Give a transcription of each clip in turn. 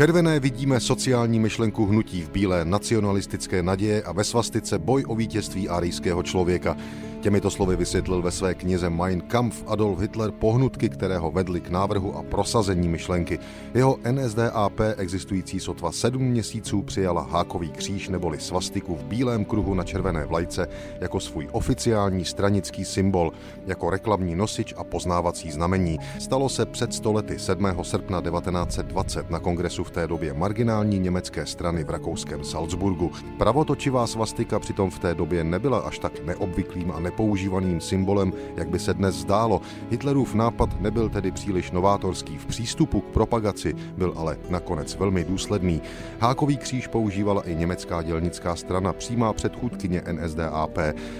červené vidíme sociální myšlenku hnutí v bílé nacionalistické naděje a ve svastice boj o vítězství árijského člověka. Těmito slovy vysvětlil ve své knize Mein Kampf Adolf Hitler pohnutky, které ho vedly k návrhu a prosazení myšlenky. Jeho NSDAP existující sotva sedm měsíců přijala hákový kříž neboli svastiku v bílém kruhu na červené vlajce jako svůj oficiální stranický symbol, jako reklamní nosič a poznávací znamení. Stalo se před stolety 7. srpna 1920 na kongresu v té době marginální německé strany v rakouském Salzburgu. Pravotočivá svastika přitom v té době nebyla až tak neobvyklým a nepoužívaným symbolem, jak by se dnes zdálo. Hitlerův nápad nebyl tedy příliš novátorský v přístupu k propagaci, byl ale nakonec velmi důsledný. Hákový kříž používala i německá dělnická strana, přímá předchůdkyně NSDAP.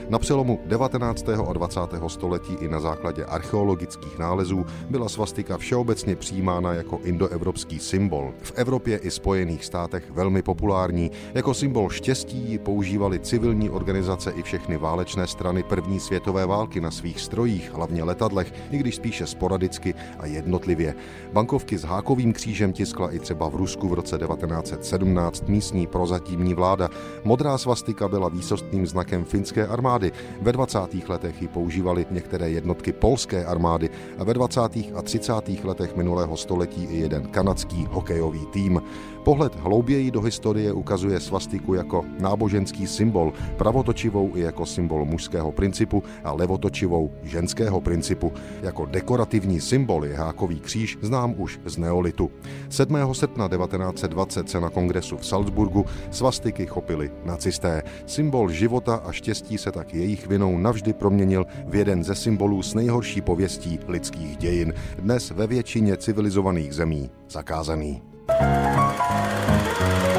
Na přelomu 19. a 20. století i na základě archeologických nálezů byla svastika všeobecně přijímána jako indoevropský symbol. V Evropě i Spojených státech velmi populární. Jako symbol štěstí ji používali civilní organizace i všechny válečné strany první světové války na svých strojích, hlavně letadlech, i když spíše sporadicky a jednotlivě. Bankovky s hákovým křížem tiskla i třeba v Rusku v roce 1917 místní prozatímní vláda. Modrá svastika byla výsostným znakem finské armády. Ve 20. letech ji používali některé jednotky polské armády a ve 20. a 30. letech minulého století i jeden kanadský hokejový tým. Pohled hlouběji do historie ukazuje svastiku jako náboženský symbol, pravotočivou i jako symbol mužského principu a levotočivou ženského principu. Jako dekorativní symbol je hákový kříž znám už z neolitu. 7. srpna 1920 se na kongresu v Salzburgu svastiky chopili nacisté. Symbol života a štěstí se tak jejich vinou navždy proměnil v jeden ze symbolů s nejhorší pověstí lidských dějin, dnes ve většině civilizovaných zemí zakázaný. thank you